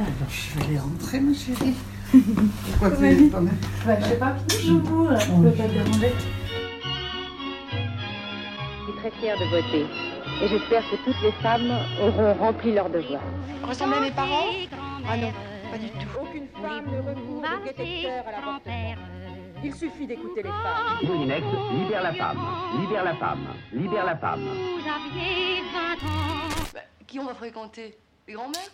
Alors, je vais aller rentrer, ma chérie. Pourquoi tu t'en es- Bah, je sais pas, je bourre, je peux pas te déranger. Je suis très fière de voter. Et j'espère que toutes les femmes auront rempli leur devoir. Ressemblez à mes parents? Ah non, pas du tout. Aucune femme ne recourt au détecteur à l'avortement. Il suffit d'écouter les femmes. Moulinex, libère la femme, libère la femme, libère la femme. Bah, qui on va fréquenter? Les grands-mères?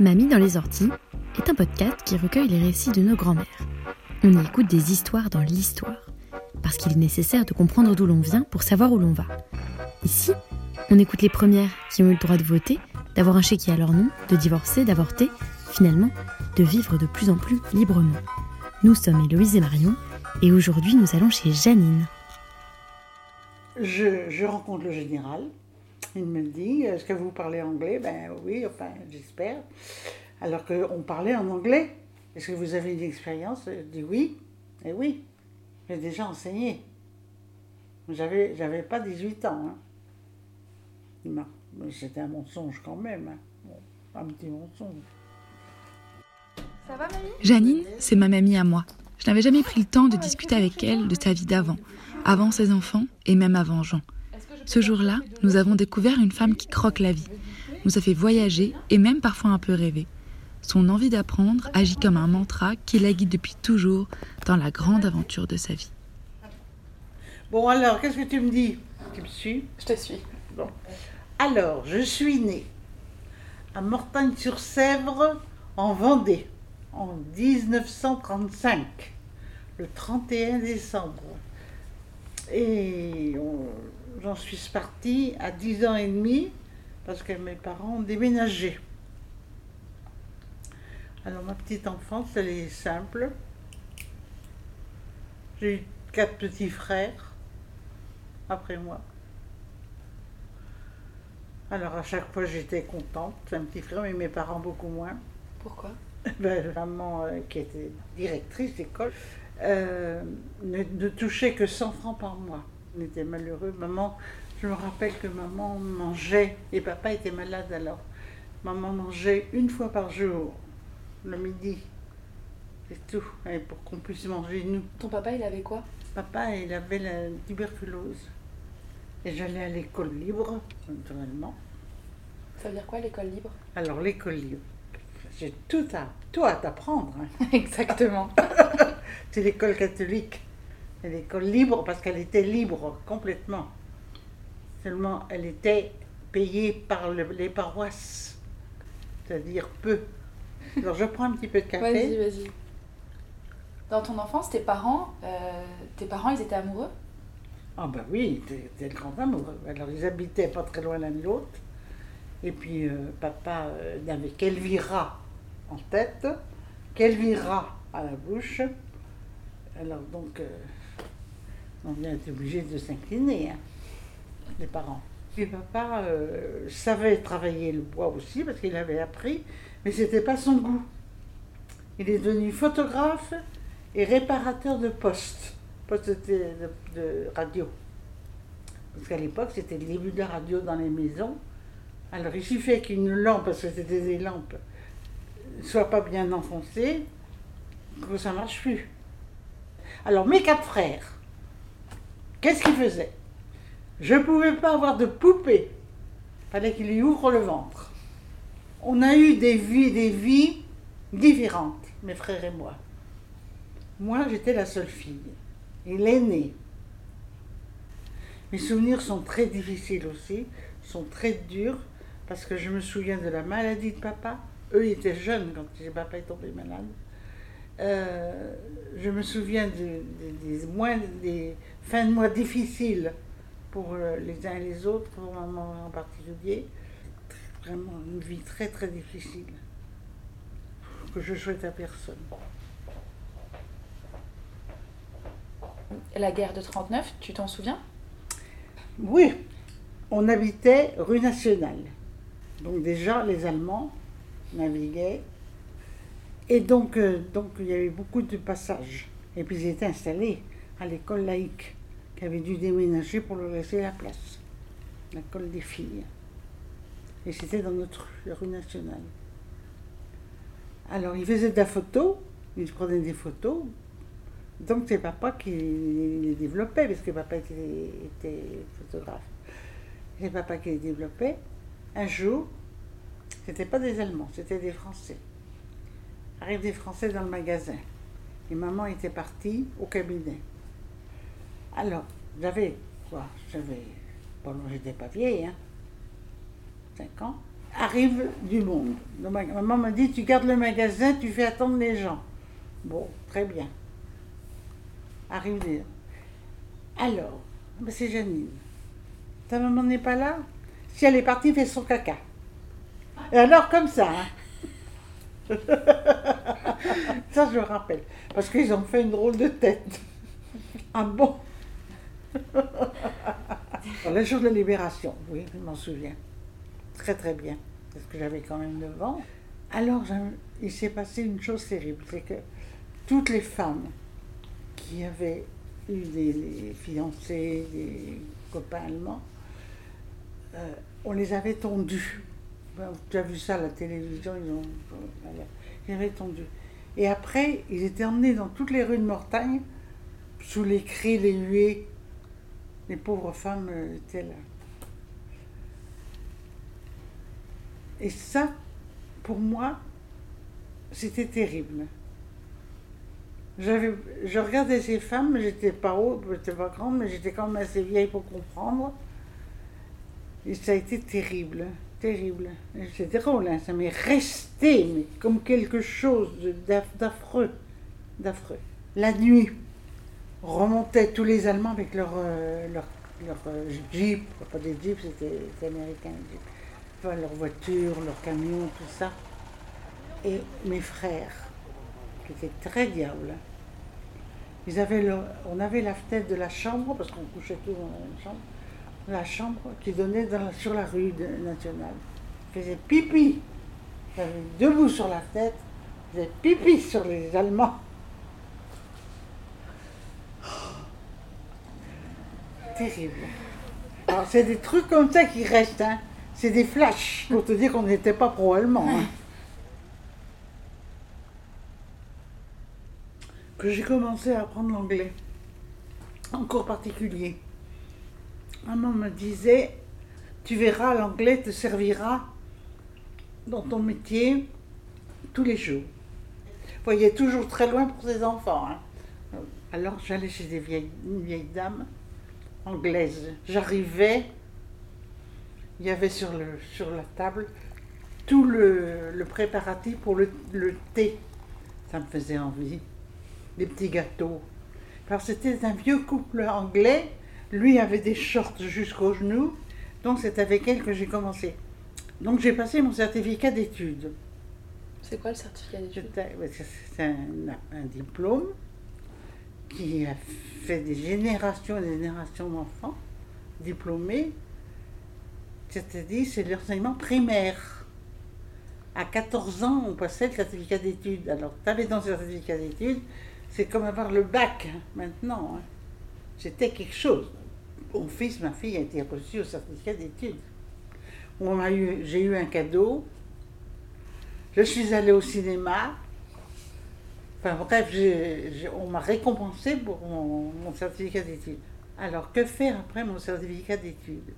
Mamie dans les orties est un podcast qui recueille les récits de nos grands-mères. On y écoute des histoires dans l'histoire, parce qu'il est nécessaire de comprendre d'où l'on vient pour savoir où l'on va. Ici, on écoute les premières qui ont eu le droit de voter, d'avoir un chéquier à leur nom, de divorcer, d'avorter, finalement, de vivre de plus en plus librement. Nous sommes Héloïse et Marion, et aujourd'hui nous allons chez Janine. je, je rencontre le général. Il me dit Est-ce que vous parlez anglais? Ben oui, enfin, j'espère. Alors qu'on parlait en anglais. Est-ce que vous avez une expérience? Je dis oui. Et oui, j'ai déjà enseigné. J'avais, j'avais pas 18 ans. hein. Non, c'était un mensonge quand même. hein. Bon, un petit mensonge. Ça va, mamie? Janine, c'est ma mamie à moi. Je n'avais jamais pris le temps de discuter avec elle de sa vie d'avant, avant ses enfants et même avant Jean. Ce jour-là, nous avons découvert une femme qui croque la vie, nous a fait voyager et même parfois un peu rêver. Son envie d'apprendre agit comme un mantra qui la guide depuis toujours dans la grande aventure de sa vie. Bon, alors, qu'est-ce que tu me dis? Tu me suis? Je te suis. Bon. Alors, je suis née à Mortagne-sur-Sèvre, en Vendée, en 1935, le 31 décembre. Et on- j'en suis partie à 10 ans et demi parce que mes parents ont déménagé. Alors, ma petite enfance, elle est simple. J'ai eu quatre petits frères après moi. Alors à chaque fois j'étais contente, un petit frère, mais mes parents beaucoup moins. Pourquoi? Ben, maman, euh, qui était directrice d'école, euh, ne, ne touchait que 100 francs par mois. On était malheureux. Maman, je me rappelle que maman mangeait, et papa était malade alors. Maman mangeait une fois par jour, le midi. C'est tout, et pour qu'on puisse manger nous. Ton papa, il avait quoi? Papa, il avait la tuberculose. Et j'allais à l'école libre, naturellement. Ça veut dire quoi, l'école libre? Alors, l'école libre, j'ai tout à, tout à t'apprendre. hein. Exactement. C'est l'école catholique. C'est l'école libre parce qu'elle était libre complètement. Seulement, elle était payée par le- les paroisses. C'est-à-dire peu. Alors, je prends un petit peu de Vas-y, café. vas-y. Dans ton enfance, tes parents, euh, tes parents, ils étaient amoureux? Ah ben oui, c'était le grand amour. Alors, ils habitaient pas très loin l'un de l'autre. Et puis, euh, papa euh, n'avait qu'Elvira en tête, qu'Elvira à la bouche. Alors, donc, euh, on vient être obligé de s'incliner, hein, les parents. Puis papa euh, savait travailler le bois aussi, parce qu'il avait appris, mais c'était pas son goût. Il est devenu photographe et réparateur de postes, postes de, radio. Parce qu'à l'époque, c'était le début de la radio dans les maisons. Alors, il suffit qu'une lampe, parce que c'était des lampes, soit pas bien enfoncée, que ça marche plus. Alors, mes quatre frères, qu'est-ce qu'ils faisaient Je ne pouvais pas avoir de poupée. fallait qu'il lui ouvre le ventre. On a eu des vies, des vies différentes, mes frères et moi. Moi, j'étais la seule fille, et l'aînée. Mes souvenirs sont très difficiles aussi, sont très durs, parce que je me souviens de la maladie de papa. Eux, ils étaient jeunes quand papa est tombé malade. Euh, je me souviens de- de- des, mois, des fins de mois difficiles pour euh, les uns et les autres, pour maman en particulier. Vraiment une vie très très difficile que je souhaite à personne. La guerre de 39, tu t'en souviens? Oui, on habitait rue Nationale. Donc déjà, les Allemands naviguaient. Et donc, euh, donc il y avait beaucoup de passages. Et puis ils étaient installés à l'école laïque, qui avait dû déménager pour leur laisser la place. L'école des filles. Et c'était dans notre rue nationale. Alors, il faisait de la photo, il prenait des photos. Donc, c'est papa qui les développait, parce que papa était, était photographe. C'est papa qui les développait. Un jour, c'était pas des Allemands, c'était des Français. Arrivent des Français dans le magasin. Et maman était partie au cabinet. Alors, j'avais quoi? J'avais. Bon, j'étais pas vieille, hein. 5 ans. Arrive du monde. Maman m'a dit Tu gardes le magasin, tu fais attendre les gens. Bon, très bien. Arrive des. Alors, c'est Janine. Ta maman n'est pas là? Si elle est partie, fait son caca. Et alors, comme ça, hein. Ça, je me rappelle. Parce qu'ils ont fait une drôle de tête. Ah bon? Le jour de la libération, oui, je m'en souviens. Très très bien. Parce que j'avais quand même 9 ans. Alors, il s'est passé une chose terrible. C'est que toutes les femmes qui avaient eu des, des fiancés, des copains allemands, euh, on les avait tondues. Ben, Tu as vu ça à la télévision, ils ont. voilà. Avaient tondu. Et après, ils étaient emmenés dans toutes les rues de Mortagne, sous les cris, les huées. Les pauvres femmes euh, étaient là. Et ça, pour moi, c'était terrible. Je regardais ces femmes, j'étais pas haut, j'étais pas grande, mais j'étais quand même assez vieille pour comprendre. Et ça a été terrible, terrible. C'est drôle, hein, ça m'est resté, comme quelque chose d'affreux. La nuit, remontaient tous les Allemands avec leur, euh, euh, jeep, pas des jeeps, c'était américain, jeeps. Enfin, leur voiture, leur camion, tout ça. Et mes frères, qui étaient très diables, le- on avait la fenêtre de la chambre, parce qu'on couchait tous dans la même chambre, la chambre qui donnait sur la rue nationale. Ils faisaient pipi. Avaient debout sur la fenêtre, ils faisaient pipi sur les Allemands. Terrible. Alors, c'est des trucs comme ça qui restent, hein. C'est des flashs pour te dire qu'on n'était pas pro-allemand. hein. Que j'ai commencé à apprendre l'anglais, en cours particulier. Maman me disait, tu verras, l'anglais te servira dans ton métier tous les jours. Voyez, toujours très loin pour ses enfants. hein. Alors j'allais chez des vieilles, une vieille dame anglaise. J'arrivais, il y avait sur, la table tout le, le préparatif pour le, le thé. Ça me faisait envie. Des petits gâteaux. Alors c'était un vieux couple anglais. Lui avait des shorts jusqu'aux genoux. Donc c'est avec elle que j'ai commencé. Donc j'ai passé mon certificat d'études. C'est quoi le certificat d'études? C'est- un, un diplôme qui a fait des générations et des générations d'enfants diplômés. C'est-à-dire, c'est l'enseignement primaire. À 14 ans, on passait le certificat d'études. Alors, tu avais ton certificat d'études, c'est comme avoir le bac hein, maintenant. hein. C'était quelque chose. Mon fils, ma fille a été reçu au certificat d'études. J'ai eu un cadeau. Je suis allée au cinéma. Enfin bref, on m'a récompensé pour mon, certificat d'études. Alors que faire après mon certificat d'études?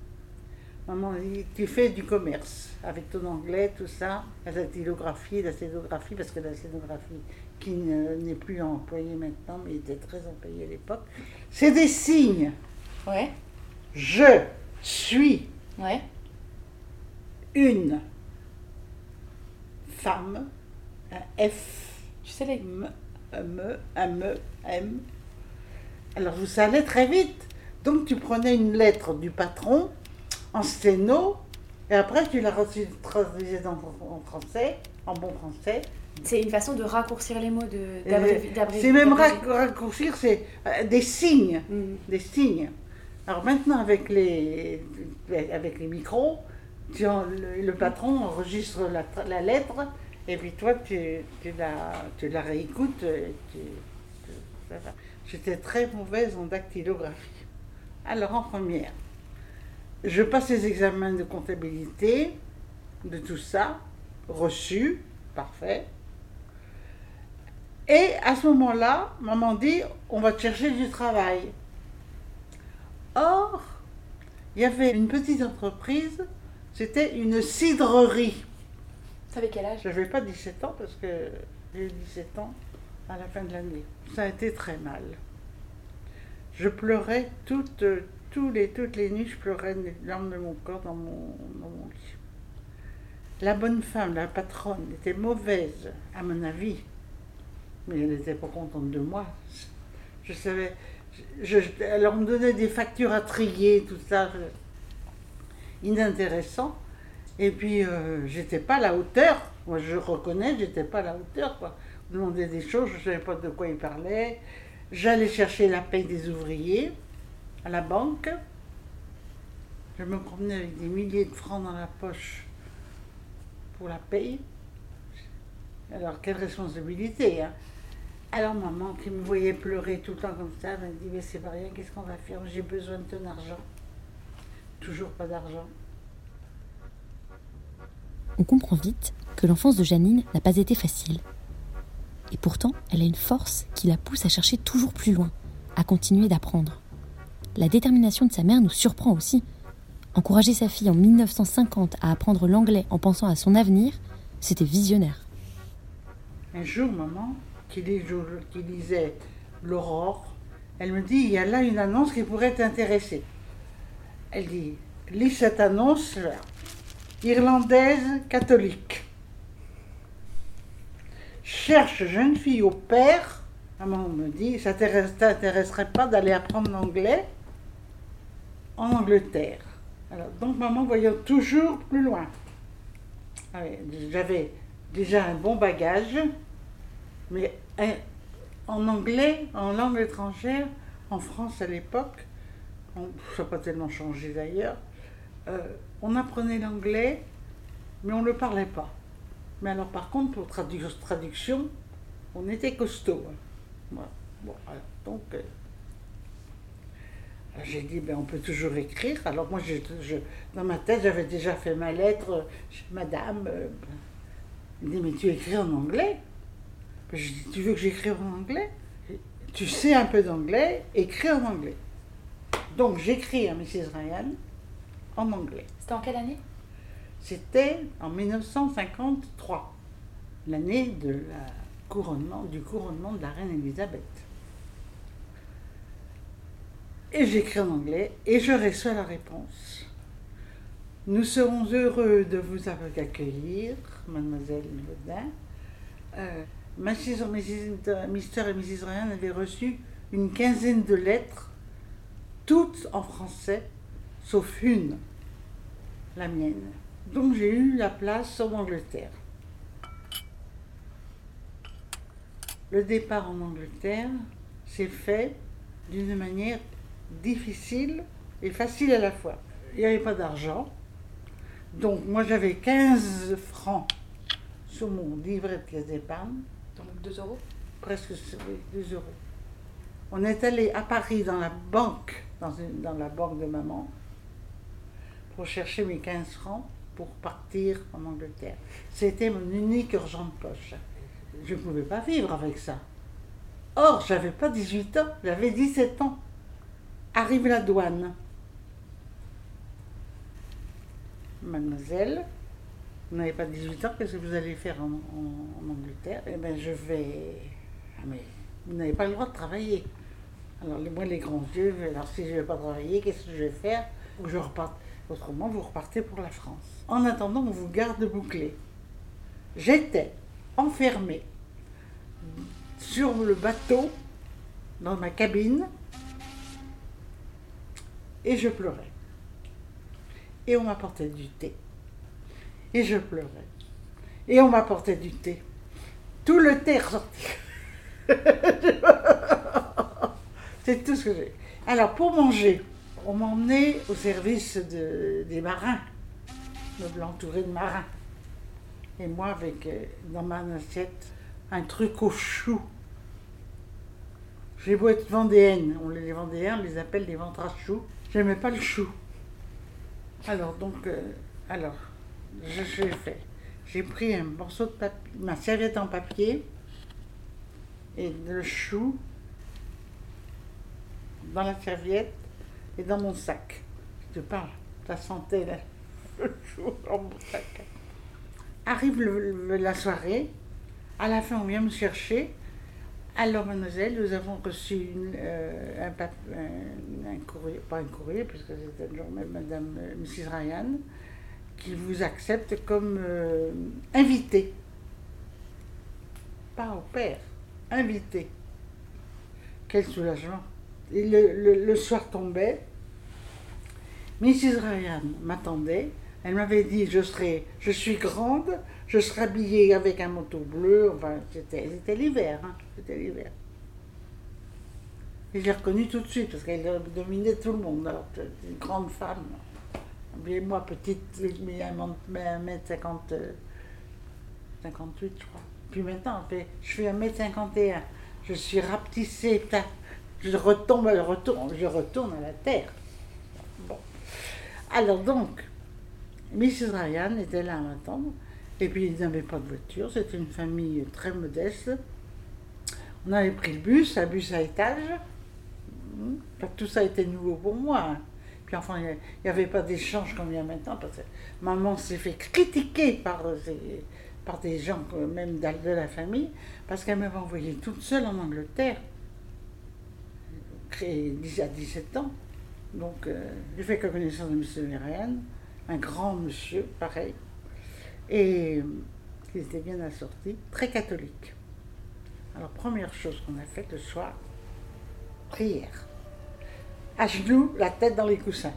Maman dit, tu fais du commerce avec ton anglais, tout ça, la dactylographie, la scénographie, parce que la scénographie qui ne- n'est plus employée maintenant, mais était très employée à l'époque, c'est des signes. Ouais, Je suis ouais. une femme, un F, Tu sais les. M, M, M, M. Alors vous allez très vite. Donc tu prenais une lettre du patron en sténo et après tu la traduisais en français, en bon français. C'est une façon de raccourcir les mots, de d'abrévi- C'est même d'abréger. rac- raccourcir, c'est euh, des signes, Mm. des signes. Alors maintenant avec les, avec les micros, le, patron enregistre la, lettre et puis toi tu, la, tu la réécoutes. J'étais très mauvaise en dactylographie. Alors en première, je passe les examens de comptabilité de tout ça, reçu, parfait. Et à ce moment-là, maman dit, on va te chercher du travail. Or, il y avait une petite entreprise, c'était une cidrerie. T'avais quel âge? Je n'avais pas 17 ans parce que j'ai eu 17 ans à la fin de l'année. Ça a été très mal. Je pleurais toutes, les, toutes les nuits, je pleurais les larmes de mon corps dans mon, dans mon lit. La bonne femme, la patronne, était mauvaise, à mon avis. Mais elle n'était pas contente de moi. Je savais. Je, alors, on me donnait des factures à trier, tout ça. Inintéressant. Et puis, euh, j'étais pas à la hauteur. Moi, je reconnais, j'étais pas à la hauteur. Quoi. On me demandait des choses, je ne savais pas de quoi il parlait. J'allais chercher la paie des ouvriers à la banque. Je me promenais avec des milliers de francs dans la poche pour la paye. Alors, quelle responsabilité, hein Alors, maman, qui me voyait pleurer tout le temps comme ça, m'a dit Mais c'est pas rien, qu'est-ce qu'on va faire? J'ai besoin de ton argent. Toujours pas d'argent. On comprend vite que l'enfance de Janine n'a pas été facile. Et pourtant, elle a une force qui la pousse à chercher toujours plus loin, à continuer d'apprendre. La détermination de sa mère nous surprend aussi. Encourager sa fille en 1950 à apprendre l'anglais en pensant à son avenir, c'était visionnaire. Un jour, maman, qui, lisait L'Aurore, elle me dit, il y a là une annonce qui pourrait t'intéresser. Elle dit, lis cette annonce. Irlandaise catholique. Cherche jeune fille au père. Maman me dit, ça t'intéresserait pas d'aller apprendre l'anglais? En Angleterre. Alors, donc maman voyant toujours plus loin. Ah j'avais déjà un bon bagage, mais en anglais, en langue étrangère, en France à l'époque, ça n'a pas tellement changé d'ailleurs, euh, on apprenait l'anglais, mais on ne le parlait pas. Mais alors par contre, pour traduction, on était costaud. Hein. Donc, euh, j'ai dit, ben, on peut toujours écrire. Alors moi, je, dans ma tête, j'avais déjà fait ma lettre. Madame, euh, elle dit, mais tu écris en anglais? Je dis, tu veux que j'écrive en anglais? Tu sais un peu d'anglais, écris en anglais. Donc j'écris à Mrs. Ryan en anglais. C'était en quelle année? C'était en 1953, l'année de la couronnement, du couronnement de la reine Elisabeth. Et j'écris en anglais et je reçois la réponse. Nous serons heureux de vous accueillir, mademoiselle Baudin. Euh, Mr. et Mrs. Ryan avaient reçu une quinzaine de lettres, toutes en français, sauf une, la mienne. Donc j'ai eu la place en Angleterre. Le départ en Angleterre s'est fait d'une manière difficile et facile à la fois. Il n'y avait pas d'argent. Donc moi j'avais 15 francs sur mon livret de caisse d'épargne. Donc 2 euros Presque 2 euros. On est allé à Paris dans la banque, dans, dans la banque de maman, pour chercher mes 15 francs pour partir en Angleterre. C'était mon unique argent de poche. Je ne pouvais pas vivre avec ça. Or, j'avais pas 18 ans, j'avais 17 ans. Arrive la douane. Mademoiselle, vous n'avez pas 18 ans, qu'est-ce que vous allez faire en, Angleterre? Eh bien, je vais. Ah, mais vous n'avez pas le droit de travailler. Alors, moi, les grands yeux, alors si je ne vais pas travailler, qu'est-ce que je vais faire? Je reparte Autrement, vous repartez pour la France. En attendant, on vous garde bouclé. J'étais enfermée sur le bateau, dans ma cabine, et je pleurais. Et on m'apportait du thé. Et je pleurais. Et on m'apportait du thé. Tout le thé ressorti. C'est tout ce que j'ai. Alors, pour manger, on m'emmenait au service des marins, me l'entourer de marins. Et moi, avec euh, dans ma assiette, un truc au chou. J'ai beau être vendéenne, on les vendéens, les appelle des ventres à choux. J'aimais pas le chou. Alors, donc, euh, alors, je. J'ai pris un morceau de papier, ma serviette en papier et le chou dans la serviette et dans mon sac. Je te parle, ça sentait là, le chou dans mon sac. Arrive la soirée, à la fin on vient me chercher. Alors mademoiselle, nous avons reçu euh, un, un- un courrier, pas un courrier, puisque c'était le jour même madame euh, Mrs. Ryan, qui vous accepte comme euh, invité. Pas au père, invité. Quel soulagement. Le, soir tombait, Mrs. Ryan m'attendait. Elle m'avait dit je serai, je suis grande, je serai habillée avec un manteau bleu. Enfin, c'était, l'hiver, hein, c'était. Et je l'ai reconnue tout de suite parce qu'elle dominait tout le monde. Une grande femme. Moi, petite, un mètre 50, euh, 58, je crois. Puis maintenant, je fais 1m51. Je suis rapetissée. Je retombe, je retourne, je retourne à la terre. Bon. Alors donc, Mrs. Ryan était là à m'attendre. Et puis, ils n'avaient pas de voiture. C'était une famille très modeste. On avait pris le bus, un bus à étage. Enfin, tout ça était nouveau pour moi. Puis enfin, il n'y avait pas d'échange comme il y a maintenant, parce que maman s'est fait critiquer par, euh, ses- par des gens, euh, même de la famille, parce qu'elle m'avait envoyée toute seule en Angleterre, à 17 ans. Donc, euh, j'ai fait connaissance de M. Ryan, un grand monsieur, pareil, et euh, qui était bien assorti, très catholique. Alors, première chose qu'on a faite le soir, prière. À genoux, la tête dans les coussins.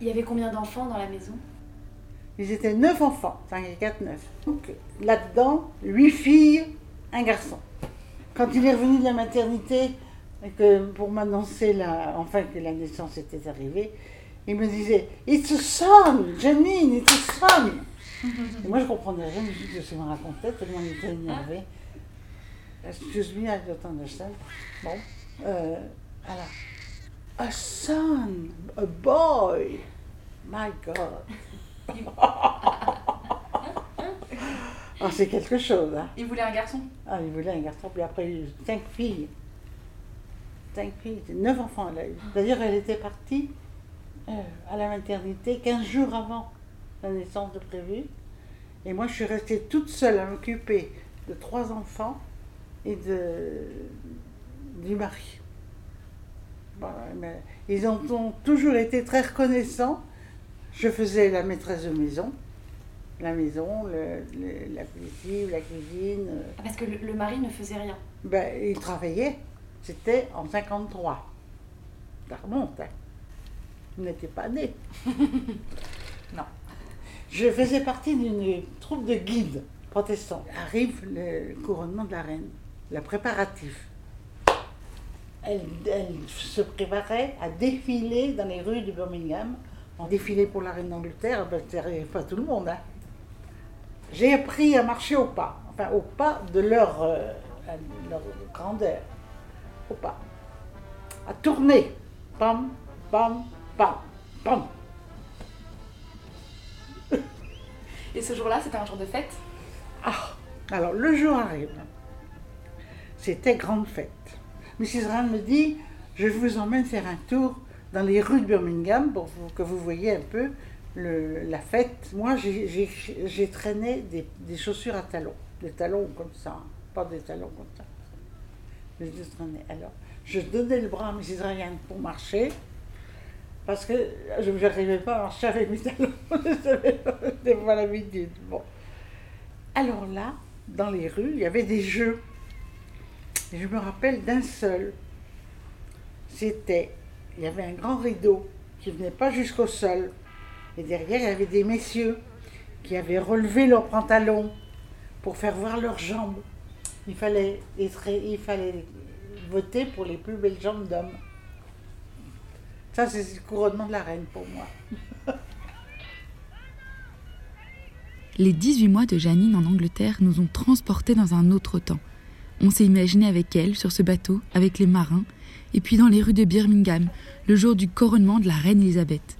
Il y avait combien d'enfants dans la maison? Ils étaient neuf enfants, 5 et 4, 9. Donc là-dedans, huit filles, un garçon. Quand il est revenu de la maternité, et que pour m'annoncer la, enfin que la naissance était arrivée, il me disait It's a son, Janine, it's a son. et moi je comprenais rien du tout de ce qu'il me racontait, tellement il était énervé. Excuse me, I don't understand. Bon, euh, alors, a son, a boy. My God. Ah, c'est quelque chose, hein. Il voulait un garçon. Ah, il voulait un garçon, puis après, il a eu cinq filles. Cinq filles, neuf enfants. D'ailleurs, elle était partie euh, à la maternité 15 jours avant la naissance de prévu. Et moi, je suis restée toute seule à m'occuper de trois enfants et de, du mari. Mais ils ont, ont toujours été très reconnaissants. Je faisais la maîtresse de maison, la maison, le- le- la cuisine, la cuisine. euh, Ah, Parce que le, le mari ne faisait rien. ben, il travaillait. C'était en 53. Ça remonte, hein. Vous n'étiez pas né. non. Je faisais partie d'une troupe de guides protestants. Arrive le couronnement de la reine, le préparatif. Elle, elle se préparait à défiler dans les rues de Birmingham. En défilé pour la reine d'Angleterre, ben, pas tout le monde. hein. J'ai appris à marcher au pas, enfin au pas de leur, euh, leur grandeur, au pas. À tourner, pam, pam, pam, pam. Et ce jour-là, c'était un jour de fête? Ah, alors le jour arrive. C'était grande fête. Mrs. Rand me dit, je vous emmène faire un tour dans les rues de Birmingham pour que vous voyez un peu la fête. Moi, j'ai- traîné des, chaussures à talons, des talons comme ça, hein, pas des talons comme ça. Je. Alors, je donnais le bras à Mrs. Ryan pour marcher, parce que je n'arrivais pas à marcher avec mes talons. C'était pas l'habitude. Bon. Alors là, dans les rues, il y avait des jeux. Je me rappelle d'un seul. C'était, il y avait un grand rideau qui venait pas jusqu'au sol. Et derrière, il y avait des messieurs qui avaient relevé leurs pantalons pour faire voir leurs jambes. Il fallait, il fallait voter pour les plus belles jambes d'hommes. Ça, c'est le couronnement de la reine pour moi. Les 18 mois de Janine en Angleterre nous ont transportés dans un autre temps. On s'est imaginé avec elle sur ce bateau, avec les marins, et puis dans les rues de Birmingham, le jour du couronnement de la reine Elisabeth.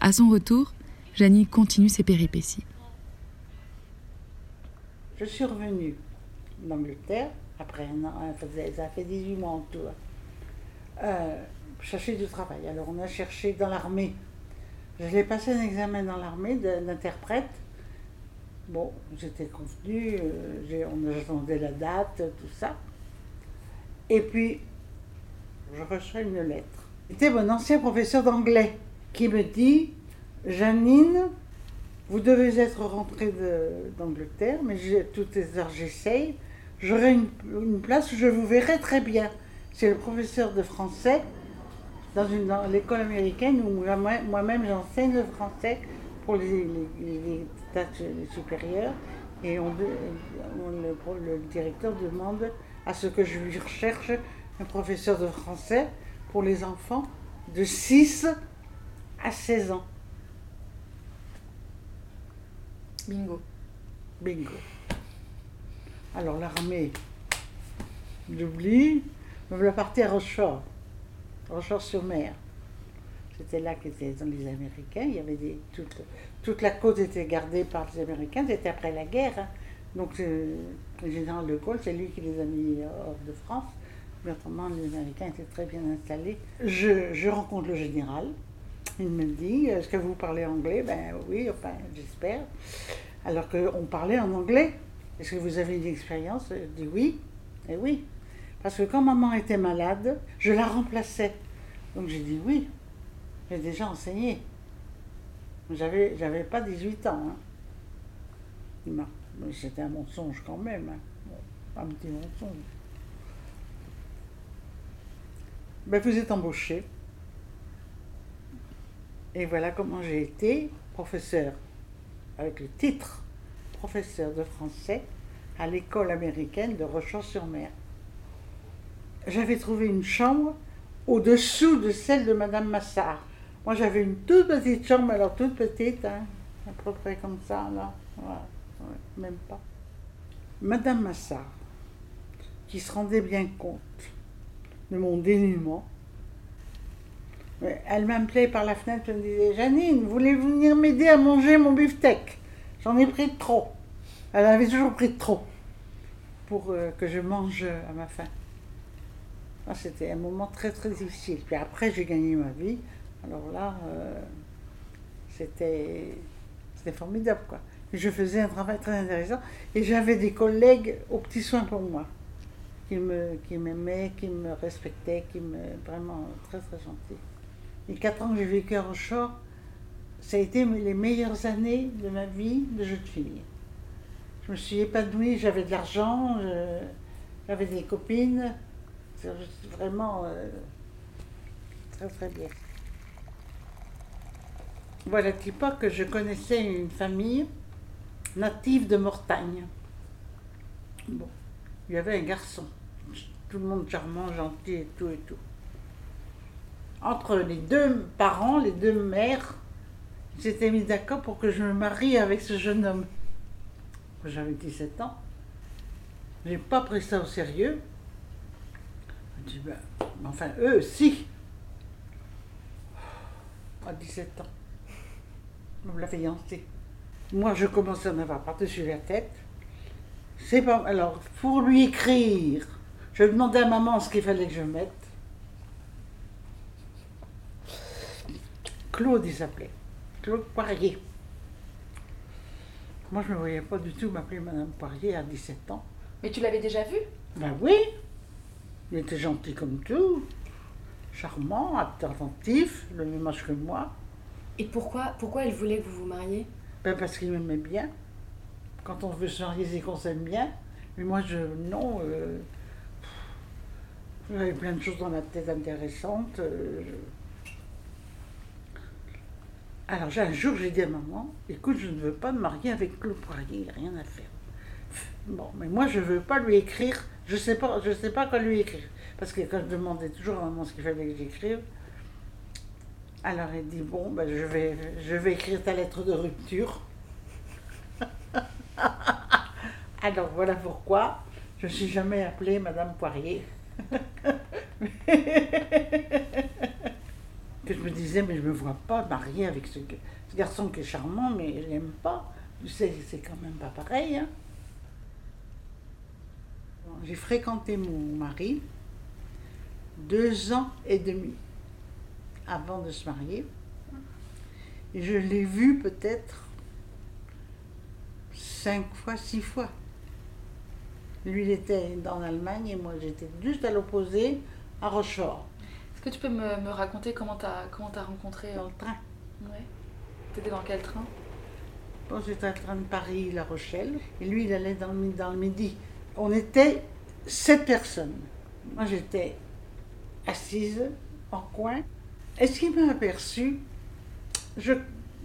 À son retour, Janine continue ses péripéties. Je suis revenue d'Angleterre, après un an, ça fait 18 mois en tout, euh, chercher du travail. Alors on a cherché dans l'armée. J'ai passé un examen dans l'armée d'interprète. Bon, j'étais convenue, euh, on attendait la date, tout ça. Et puis, je reçois une lettre. C'était mon ancien professeur d'anglais qui me dit Janine, vous devez être rentrée d'Angleterre, mais toutes les heures j'essaye. J'aurai une, place où je vous verrai très bien. C'est le professeur de français dans, l'école américaine où moi- moi-même j'enseigne le français pour les, les, les tâches supérieures. Et on, le, le directeur demande à ce que je lui recherche un professeur de français pour les enfants de 6 à 16 ans. Bingo. Bingo. Alors l'armée, j'oublie, me voilà partie à Rochefort, Rochefort-sur-Mer. C'était là qu'étaient les Américains. Il y avait des, toute, toute la côte était gardée par les Américains. C'était après la guerre. hein. Donc euh, le général de Gaulle, c'est lui qui les a mis hors de France. Mais autrement, les Américains étaient très bien installés. Je, je rencontre le général. Il me dit, est-ce que vous parlez anglais? Ben oui, enfin, j'espère. Alors qu'on parlait en anglais. Est-ce que vous avez une expérience? Je dis oui. Et oui. Parce que quand maman était malade, je la remplaçais. Donc j'ai dit oui. J'ai déjà enseigné. J'avais, j'avais pas 18 ans. hein. C'était un mensonge quand même. hein. Un petit mensonge. Ben, vous êtes embauché. Et voilà comment j'ai été professeur, avec le titre professeur de français à l'école américaine de Rochefort-sur-Mer. J'avais trouvé une chambre au-dessous de celle de Madame Massard. Moi, j'avais une toute petite chambre, alors toute petite, hein, à peu près comme ça, là. Même pas. Madame Massard, qui se rendait bien compte de mon dénuement, Elle m'appelait par la fenêtre et me disait Janine, voulez-vous venir m'aider à manger mon beefsteak? J'en ai pris trop. Elle avait toujours pris trop pour euh, que je mange à ma faim. Ah, C'était un moment très très difficile. Puis après, j'ai gagné ma vie. Alors là, euh, c'était formidable. Quoi. Je faisais un travail très intéressant et j'avais des collègues aux petits soins pour moi qui m'aimaient, qui me respectaient, qui me vraiment très très gentils. Les quatre ans que j'ai vécu à Rochefort, ça a été les meilleures années de ma vie de jeune fille. Je me suis épanouie, j'avais de l'argent, j'avais des copines. Vraiment euh, très très bien. Voilà, à l'époque, je connaissais une famille native de Mortagne. Bon, il y avait un garçon, tout le monde charmant, gentil et tout et tout. Entre les deux parents, les deux mères, ils s'étaient mis d'accord pour que je me marie avec ce jeune homme. J'avais 17 ans. J'ai pas pris ça au sérieux. Je dis, ben, enfin, eux, si. À 17 ans. Me l'a fiancé. Moi, je commençais à en avoir par-dessus la tête. C'est pas. Alors, pour lui écrire, je demandais à maman ce qu'il fallait que je mette. Claude, il s'appelait. Claude Poirier. Moi, je ne me voyais pas du tout m'appeler Madame Poirier à 17 ans. Mais tu l'avais déjà vu Ben oui, il était gentil comme tout, charmant, attentif, le même âge que moi. Et pourquoi, pourquoi elle voulait que vous vous mariez? Ben parce qu'il m'aimait bien. Quand on veut se marier, c'est qu'on s'aime bien. Mais moi, je. Non. euh, J'avais plein de choses dans la tête intéressantes. euh, Alors, un jour, j'ai dit à maman écoute, je ne veux pas me marier avec Claude Poirier, il n'y a rien à faire. Bon, mais moi, je ne veux pas lui écrire. Je ne sais, pas- je sais pas quoi lui écrire. Parce que quand je demandais toujours à maman ce qu'il fallait que j'écrive, alors elle dit bon, ben, je, vais, écrire ta lettre de rupture. alors voilà pourquoi je ne suis jamais appelée Madame Poirier. que je me disais, mais je ne me vois pas mariée avec ce, ce garçon qui est charmant, mais je l'aime pas. Tu sais, c'est quand même pas pareil. Hein. J'ai fréquenté mon mari deux ans et demi avant de se marier. Et je l'ai vu peut-être cinq fois, six fois. Lui, il était en Allemagne et moi, j'étais juste à l'opposé, à Rochefort. Est-ce que tu peux me, me raconter comment tu as, comment as rencontré Dans le train. Ouais. T'étais dans quel train? Bon, j'étais en train de Paris-La Rochelle et lui, il allait dans le, dans le midi. On était sept personnes. Moi, j'étais assise en coin. Est-ce qu'il m'a aperçu? Je,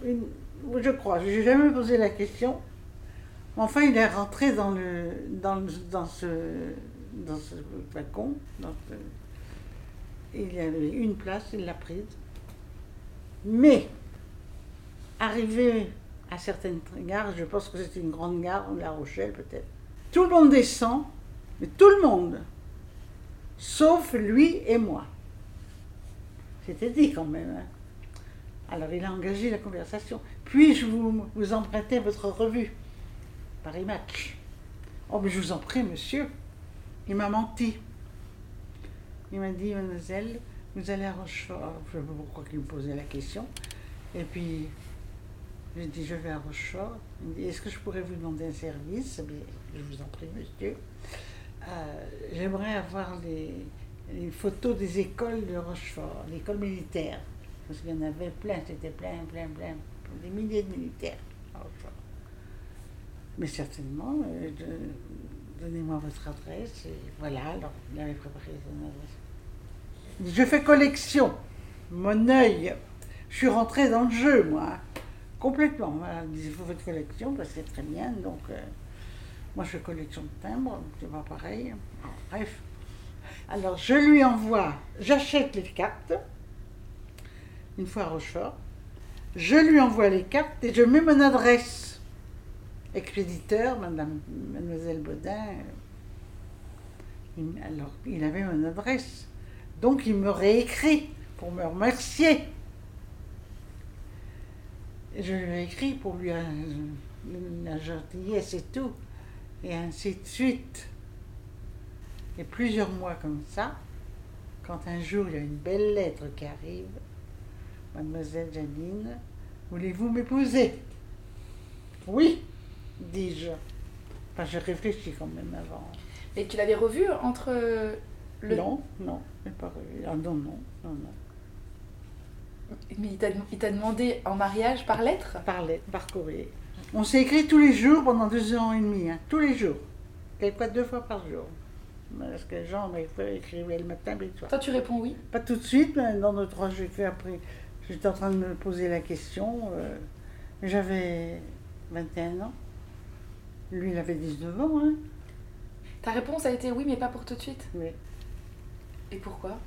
je crois, je n'ai jamais posé la question. Enfin, il est rentré dans, le, dans, le- dans ce, dans ce ce- il y avait une place, il l'a prise. Mais, arrivé à certaines gares, je pense que c'était une grande gare, La Rochelle peut-être, tout le monde descend, mais tout le monde, sauf lui et moi. C'était dit quand même. hein. Alors il a engagé la conversation. Puis-je vous, emprunter votre revue? Paris Match. Oh, mais je vous en prie, monsieur. Il m'a menti. Il m'a dit, mademoiselle, vous allez à Rochefort. Je ne sais pas pourquoi il me posait la question. Et puis, j'ai dit, je vais à Rochefort. Il me dit, est-ce que je pourrais vous demander un service? Eh Je vous en prie, monsieur. Euh, J'aimerais avoir les, les photos des écoles de Rochefort, l'école militaire. Parce qu'il y en avait plein, c'était plein, plein, plein. Des milliers de militaires à Rochefort. Mais certainement, euh, donnez-moi votre adresse. Et voilà, alors il avait préparé son adresse. Je fais collection. Mon œil. Je suis rentrée dans le jeu, moi. Complètement. Voilà, il disait, faut votre collection, parce que c'est très bien. Donc, euh, moi, je fais collection de timbres, c'est pas pareil. Bref. Alors, je lui envoie, j'achète les cartes, une fois à Rochefort. Je lui envoie les cartes et je mets mon adresse. Expéditeur, madame, mademoiselle Baudin. euh, alors, il avait mon adresse. Donc, il me réécrit pour me remercier. Je lui ai écrit pour lui euh, la gentillesse et tout, et ainsi de suite. Et plusieurs mois comme ça, quand un jour il y a une belle lettre qui arrive, Mademoiselle Janine, voulez-vous m'épouser? Oui, dis-je. Enfin, j'ai réfléchi quand même avant. Mais tu l'avais revu entre le. Non, non, je pas revu. Ah non, non, non, non. Mais il t'a il t'a demandé en mariage par lettre? Par lettre, par courrier. On s'est écrit tous les jours pendant deux ans et demi, hein, tous les jours. Quelquefois deux fois par jour. Parce que les gens écrivaient le matin le soir. Toi, tu réponds oui. Pas tout de suite, mais dans deux, trois, j'ai fait après. J'étais en train de me poser la question. euh, J'avais 21 ans. Lui, il avait 19 ans. Hein. Ta réponse a été oui, mais pas pour tout de suite. Mais, Et pourquoi?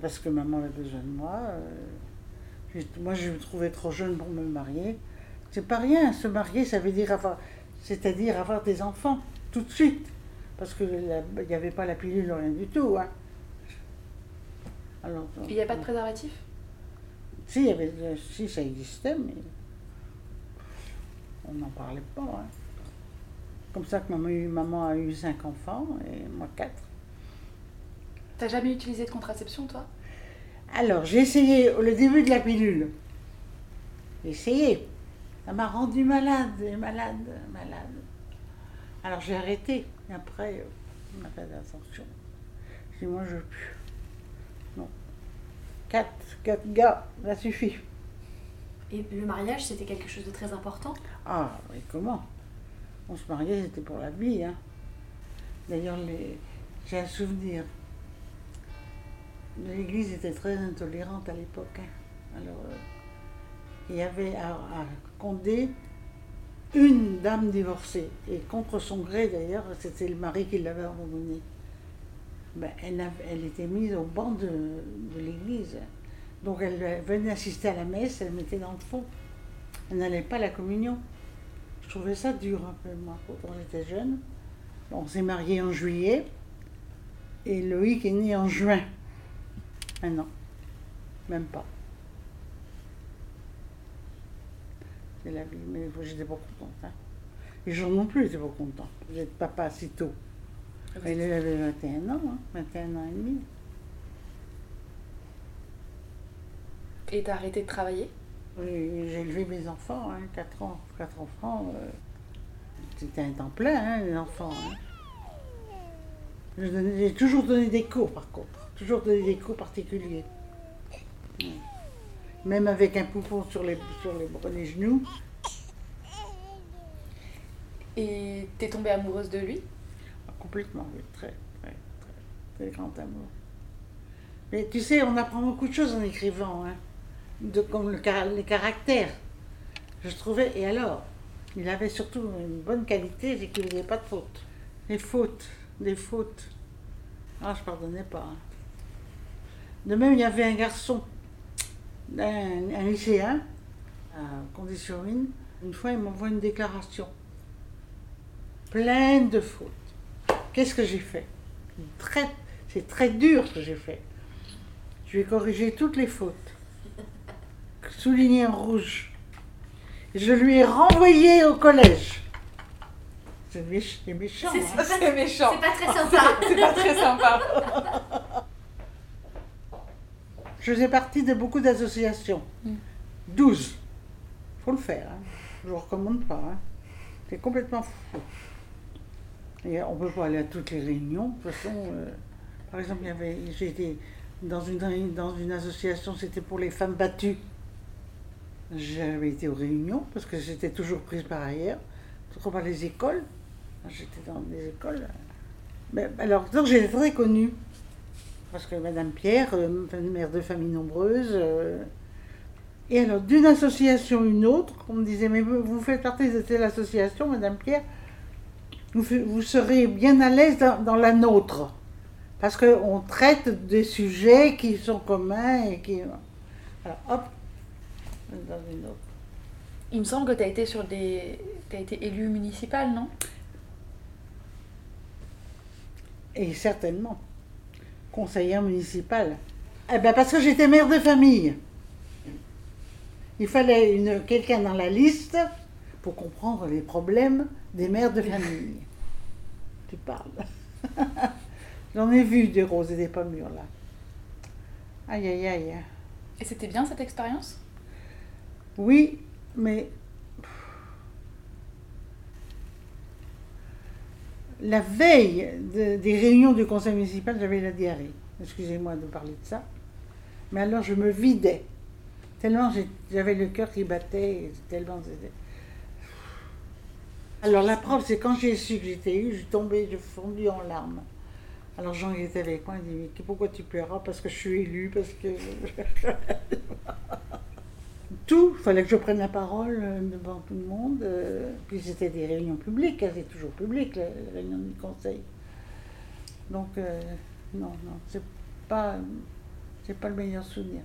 Parce que maman avait besoin de moi. euh, moi, je me trouvais trop jeune pour me marier. C'est pas rien, se marier, ça veut dire avoir, c'est-à-dire avoir des enfants, tout de suite. Parce qu'il n'y avait pas la pilule, rien du tout. Hein. Alors, Il n'y a pas de préservatif? Si, il y avait, si ça existait, mais on n'en parlait pas. hein. Comme ça que maman, a eu- cinq enfants et moi quatre. T'as jamais utilisé de contraception, toi? Alors, j'ai essayé le début de la pilule. J'ai essayé. Ça m'a rendu malade, malade, malade. Alors j'ai arrêté. Et après, euh, on n'a pas d'attention. J'ai dit, moi je veux plus. Non. Quatre, quatre gars, ça suffit. Et le mariage, c'était quelque chose de très important? Ah, et comment? On se mariait, c'était pour la vie. Hein. D'ailleurs, les... j'ai un souvenir. L'église était très intolérante à l'époque. hein. Alors, euh, il y avait à, à Condé une dame divorcée. Et contre son gré, d'ailleurs, c'était le mari qui l'avait abandonnée. Ben, elle, était mise au banc de, l'église. Donc elle venait assister à la messe, elle mettait dans le fond. Elle n'allait pas à la communion. Je trouvais ça dur un peu, moi, quand j'étais jeune. On s'est mariés en juillet et Loïc est né en juin. Un an. Même pas. C'est la vie. Mais j'étais pas contente. Hein. Les gens non plus étaient pas contents. J'étais papa si tôt. Elle avait 21 ans, hein, 21 ans et demi. Et t'as arrêté de travailler? Oui, j'ai élevé mes enfants, hein, 4 ans, 4 enfants. euh, C'était un temps plein, hein, les enfants. hein. J'ai toujours donné des cours, par contre. Toujours donné des cours particuliers. Même avec un poupon sur les, sur les, genoux. Et t'es tombée amoureuse de lui? Complètement, oui. Très, très, très, très grand amour. Mais tu sais, on apprend beaucoup de choses en écrivant, hein, de, comme le, les caractères. Je trouvais, et alors, il avait surtout une bonne qualité, c'est qu'il faisait pas de fautes. Les fautes, des fautes. Ah, je pardonnais pas. hein. De même, il y avait un garçon, un, un lycéen, à. Une fois, il m'envoie une déclaration pleine de fautes. Qu'est-ce que j'ai fait? Très- C'est très dur ce que j'ai fait. Je lui ai corrigé toutes les fautes, soulignées en rouge. Je lui ai renvoyé au collège. C'est méch- c'est méchant. C'est- hein. C'est méchant. C'est pas très sympa. C'est pas très sympa. Je faisais partie de beaucoup d'associations. 12. faut le faire. Hein. Je ne vous recommande pas. hein. C'est complètement fou. Et on ne peut pas aller à toutes les réunions. De toute façon, euh, par exemple, j'ai été dans une, dans une association, c'était pour les femmes battues. J'avais été aux réunions parce que j'étais toujours prise par ailleurs, trop par les écoles. J'étais dans des écoles. Mais, alors, donc j'étais très connue. Parce que Madame Pierre, euh, mère de famille nombreuse. euh, et alors, d'une association à une autre, on me disait Mais vous, faites partie de telle association, Madame Pierre, vous, vous serez bien à l'aise dans, dans la nôtre. Parce qu'on traite des sujets qui sont communs et qui. Alors, hop, dans une autre. Il me semble que t'as été sur des. T'as été élue municipale, non? Et certainement, conseillère municipale. Eh ben parce que j'étais mère de famille. Il fallait une, quelqu'un dans la liste pour comprendre les problèmes des mères de famille. tu parles. J'en ai vu des roses et des pommes mûres là. Aïe aïe aïe. Et c'était bien cette expérience? Oui, mais la veille de- des réunions du conseil municipal, j'avais la diarrhée. Excusez-moi de parler de ça. Mais alors je me vidais. Tellement j'avais le cœur qui battait, tellement Alors la preuve, c'est quand j'ai su que j'étais eu, je suis tombée, je fondue en larmes. Alors Jean qui était avec moi, il dit Mais pourquoi tu pleuras Parce que je suis élue, parce que. tout, il fallait que je prenne la parole euh, devant tout le monde. euh, Puis c'était des réunions publiques, hein, c'est toujours public, les réunions du conseil. Donc, euh, non, non, c'est pas, c'est pas le meilleur souvenir.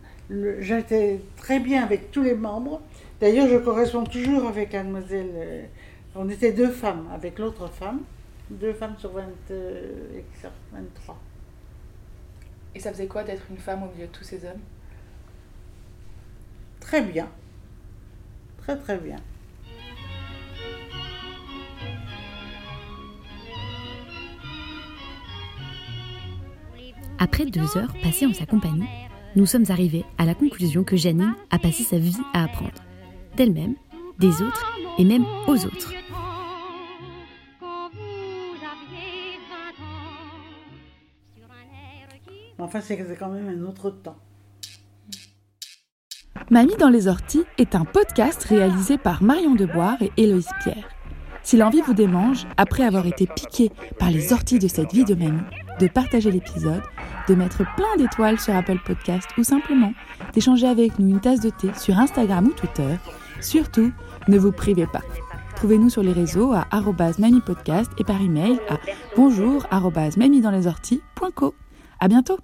J'étais très bien avec tous les membres. D'ailleurs, je corresponds toujours avec la demoiselle. euh, on était deux femmes avec l'autre femme, deux femmes sur 20, euh, et ça, 23. Et ça faisait quoi d'être une femme au milieu de tous ces hommes? Très bien. Très très bien. Après deux heures passées en sa compagnie, nous sommes arrivés à la conclusion que Janine a passé sa vie à apprendre, d'elle-même, des autres et même aux autres. Mais enfin, c'est quand même un autre temps. Mamie dans les orties est un podcast réalisé par Marion Deboire et Héloïse Pierre. Si l'envie vous démange, après avoir été piqué par les orties de cette vie de mamie, de partager l'épisode, de mettre plein d'étoiles sur Apple Podcast ou simplement d'échanger avec nous une tasse de thé sur Instagram ou Twitter, surtout, ne vous privez pas. Trouvez-nous sur les réseaux à mamipodcast et par email à bonjour arobase mamiedanslorties.co. À bientôt!